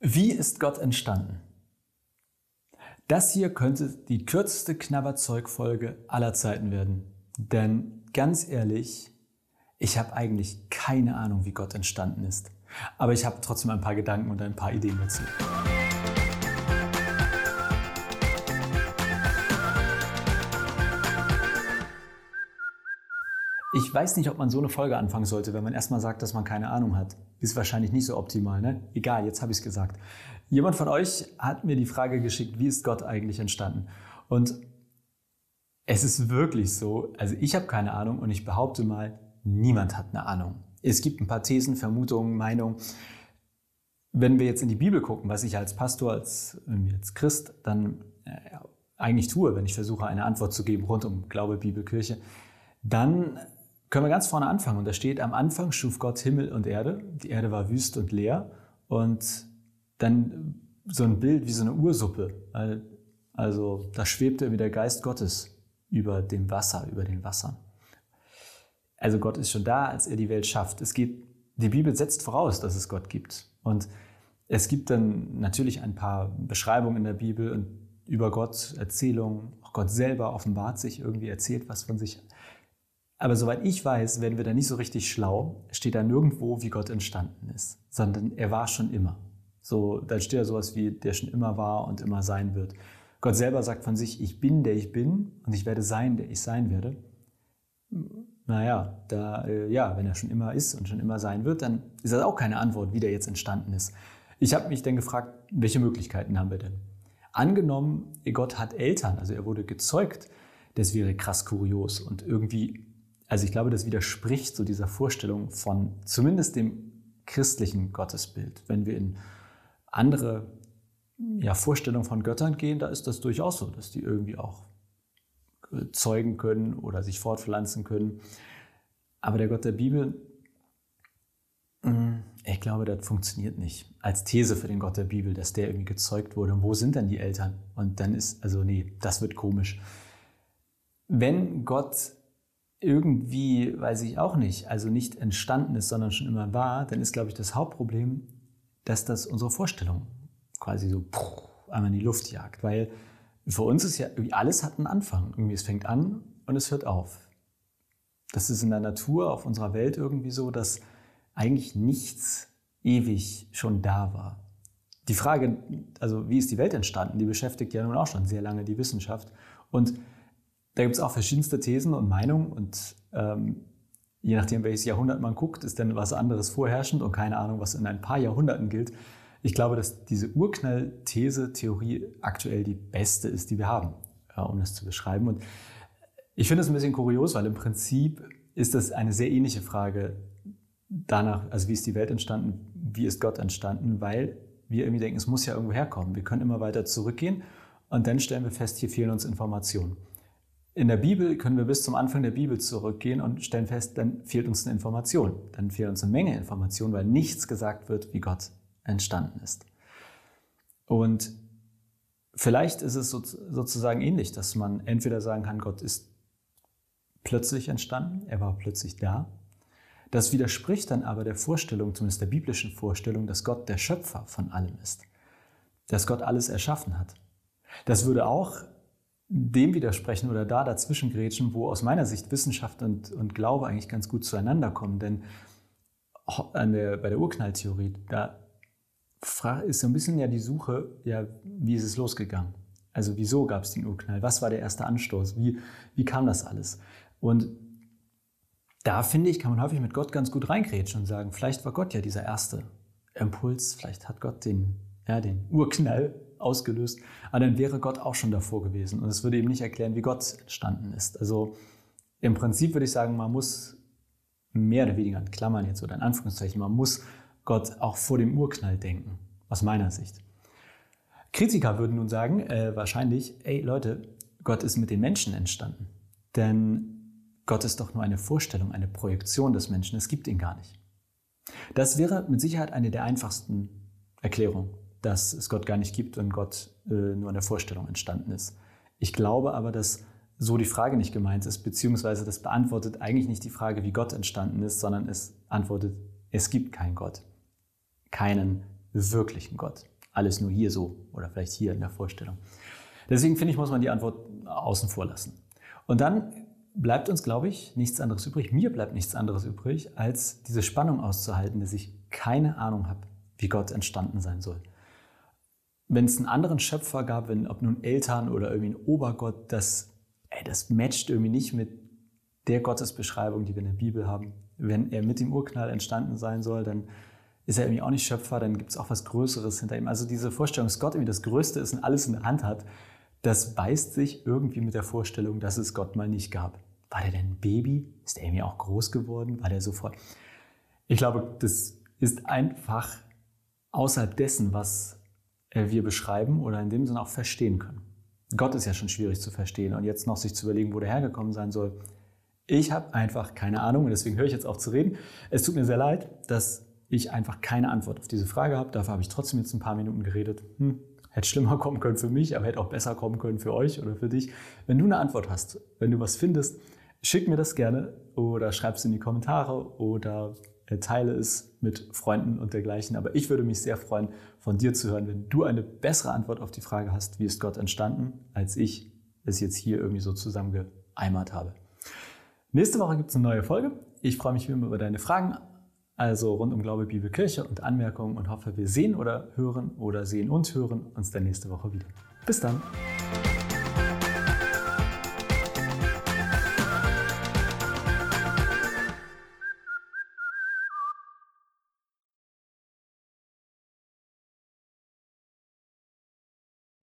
Wie ist Gott entstanden? Das hier könnte die kürzeste Knabberzeugfolge aller Zeiten werden. Denn ganz ehrlich, ich habe eigentlich keine Ahnung, wie Gott entstanden ist. Aber ich habe trotzdem ein paar Gedanken und ein paar Ideen dazu. Ich weiß nicht, ob man so eine Folge anfangen sollte, wenn man erstmal sagt, dass man keine Ahnung hat. Ist wahrscheinlich nicht so optimal, ne? Egal, jetzt habe ich es gesagt. Jemand von euch hat mir die Frage geschickt, wie ist Gott eigentlich entstanden? Und es ist wirklich so, also ich habe keine Ahnung und ich behaupte mal, niemand hat eine Ahnung. Es gibt ein paar Thesen, Vermutungen, Meinungen. Wenn wir jetzt in die Bibel gucken, was ich als Pastor, als, als Christ dann äh, eigentlich tue, wenn ich versuche, eine Antwort zu geben rund um Glaube, Bibel, Kirche, dann können wir ganz vorne anfangen. Und da steht, am Anfang schuf Gott Himmel und Erde. Die Erde war wüst und leer. Und dann so ein Bild wie so eine Ursuppe. Also da schwebte irgendwie der Geist Gottes über dem Wasser, über den Wassern. Also Gott ist schon da, als er die Welt schafft. Es geht, die Bibel setzt voraus, dass es Gott gibt. Und es gibt dann natürlich ein paar Beschreibungen in der Bibel und über Gott, Erzählungen. Auch Gott selber offenbart sich irgendwie, erzählt was von sich. Aber soweit ich weiß, werden wir da nicht so richtig schlau, steht da nirgendwo, wie Gott entstanden ist, sondern er war schon immer. So, da steht ja sowas wie, der schon immer war und immer sein wird. Gott selber sagt von sich, ich bin, der ich bin und ich werde sein, der ich sein werde. Naja, da, äh, ja, wenn er schon immer ist und schon immer sein wird, dann ist das auch keine Antwort, wie der jetzt entstanden ist. Ich habe mich dann gefragt, welche Möglichkeiten haben wir denn? Angenommen, Gott hat Eltern, also er wurde gezeugt, das wäre krass kurios und irgendwie also ich glaube, das widerspricht so dieser Vorstellung von zumindest dem christlichen Gottesbild. Wenn wir in andere ja, Vorstellungen von Göttern gehen, da ist das durchaus so, dass die irgendwie auch äh, zeugen können oder sich fortpflanzen können. Aber der Gott der Bibel, mm, ich glaube, das funktioniert nicht. Als These für den Gott der Bibel, dass der irgendwie gezeugt wurde. Und wo sind denn die Eltern? Und dann ist, also nee, das wird komisch. Wenn Gott irgendwie, weiß ich auch nicht, also nicht entstanden ist, sondern schon immer war, dann ist, glaube ich, das Hauptproblem, dass das unsere Vorstellung quasi so einmal in die Luft jagt. Weil für uns ist ja alles hat einen Anfang. Irgendwie es fängt an und es hört auf. Das ist in der Natur, auf unserer Welt irgendwie so, dass eigentlich nichts ewig schon da war. Die Frage, also wie ist die Welt entstanden, die beschäftigt ja nun auch schon sehr lange die Wissenschaft. Und da gibt es auch verschiedenste Thesen und Meinungen und ähm, je nachdem, welches Jahrhundert man guckt, ist dann was anderes vorherrschend und keine Ahnung, was in ein paar Jahrhunderten gilt. Ich glaube, dass diese Urknall-These, Theorie aktuell die beste ist, die wir haben, ja, um das zu beschreiben. Und ich finde es ein bisschen kurios, weil im Prinzip ist das eine sehr ähnliche Frage danach, also wie ist die Welt entstanden, wie ist Gott entstanden, weil wir irgendwie denken, es muss ja irgendwo herkommen. Wir können immer weiter zurückgehen und dann stellen wir fest, hier fehlen uns Informationen. In der Bibel können wir bis zum Anfang der Bibel zurückgehen und stellen fest, dann fehlt uns eine Information. Dann fehlt uns eine Menge Information, weil nichts gesagt wird, wie Gott entstanden ist. Und vielleicht ist es sozusagen ähnlich, dass man entweder sagen kann, Gott ist plötzlich entstanden, er war plötzlich da. Das widerspricht dann aber der Vorstellung, zumindest der biblischen Vorstellung, dass Gott der Schöpfer von allem ist, dass Gott alles erschaffen hat. Das würde auch dem widersprechen oder da dazwischen grätschen, wo aus meiner Sicht Wissenschaft und, und Glaube eigentlich ganz gut zueinander kommen. Denn der, bei der Urknalltheorie, da ist so ein bisschen ja die Suche, ja, wie ist es losgegangen? Also wieso gab es den Urknall? Was war der erste Anstoß? Wie, wie kam das alles? Und da finde ich, kann man häufig mit Gott ganz gut reingrätschen und sagen, vielleicht war Gott ja dieser erste Impuls, vielleicht hat Gott den, ja, den Urknall ausgelöst, aber dann wäre Gott auch schon davor gewesen. Und es würde eben nicht erklären, wie Gott entstanden ist. Also im Prinzip würde ich sagen, man muss mehr oder weniger in Klammern jetzt oder in Anführungszeichen, man muss Gott auch vor dem Urknall denken, aus meiner Sicht. Kritiker würden nun sagen, äh, wahrscheinlich, ey Leute, Gott ist mit den Menschen entstanden. Denn Gott ist doch nur eine Vorstellung, eine Projektion des Menschen. Es gibt ihn gar nicht. Das wäre mit Sicherheit eine der einfachsten Erklärungen dass es Gott gar nicht gibt und Gott äh, nur in der Vorstellung entstanden ist. Ich glaube aber, dass so die Frage nicht gemeint ist, beziehungsweise das beantwortet eigentlich nicht die Frage, wie Gott entstanden ist, sondern es antwortet, es gibt keinen Gott. Keinen, wirklichen Gott. Alles nur hier so oder vielleicht hier in der Vorstellung. Deswegen finde ich, muss man die Antwort außen vor lassen. Und dann bleibt uns, glaube ich, nichts anderes übrig. Mir bleibt nichts anderes übrig, als diese Spannung auszuhalten, dass ich keine Ahnung habe, wie Gott entstanden sein soll. Wenn es einen anderen Schöpfer gab, wenn, ob nun Eltern oder irgendwie ein Obergott, das, ey, das matcht irgendwie nicht mit der Gottesbeschreibung, die wir in der Bibel haben. Wenn er mit dem Urknall entstanden sein soll, dann ist er irgendwie auch nicht Schöpfer, dann gibt es auch was Größeres hinter ihm. Also diese Vorstellung, dass Gott irgendwie das Größte ist und alles in der Hand hat, das beißt sich irgendwie mit der Vorstellung, dass es Gott mal nicht gab. War der denn ein Baby? Ist der irgendwie auch groß geworden? War der sofort? Ich glaube, das ist einfach außerhalb dessen, was wir beschreiben oder in dem Sinne auch verstehen können. Gott ist ja schon schwierig zu verstehen und jetzt noch sich zu überlegen, wo der hergekommen sein soll. Ich habe einfach keine Ahnung und deswegen höre ich jetzt auf zu reden. Es tut mir sehr leid, dass ich einfach keine Antwort auf diese Frage habe. Dafür habe ich trotzdem jetzt ein paar Minuten geredet. Hm, hätte schlimmer kommen können für mich, aber hätte auch besser kommen können für euch oder für dich. Wenn du eine Antwort hast, wenn du was findest, schick mir das gerne oder schreib es in die Kommentare oder äh, teile es mit Freunden und dergleichen. Aber ich würde mich sehr freuen, von dir zu hören, wenn du eine bessere Antwort auf die Frage hast, wie ist Gott entstanden, als ich es jetzt hier irgendwie so zusammengeeimert habe. Nächste Woche gibt es eine neue Folge. Ich freue mich wie immer über deine Fragen, also rund um Glaube, Bibel, Kirche und Anmerkungen und hoffe, wir sehen oder hören oder sehen und hören uns dann nächste Woche wieder. Bis dann!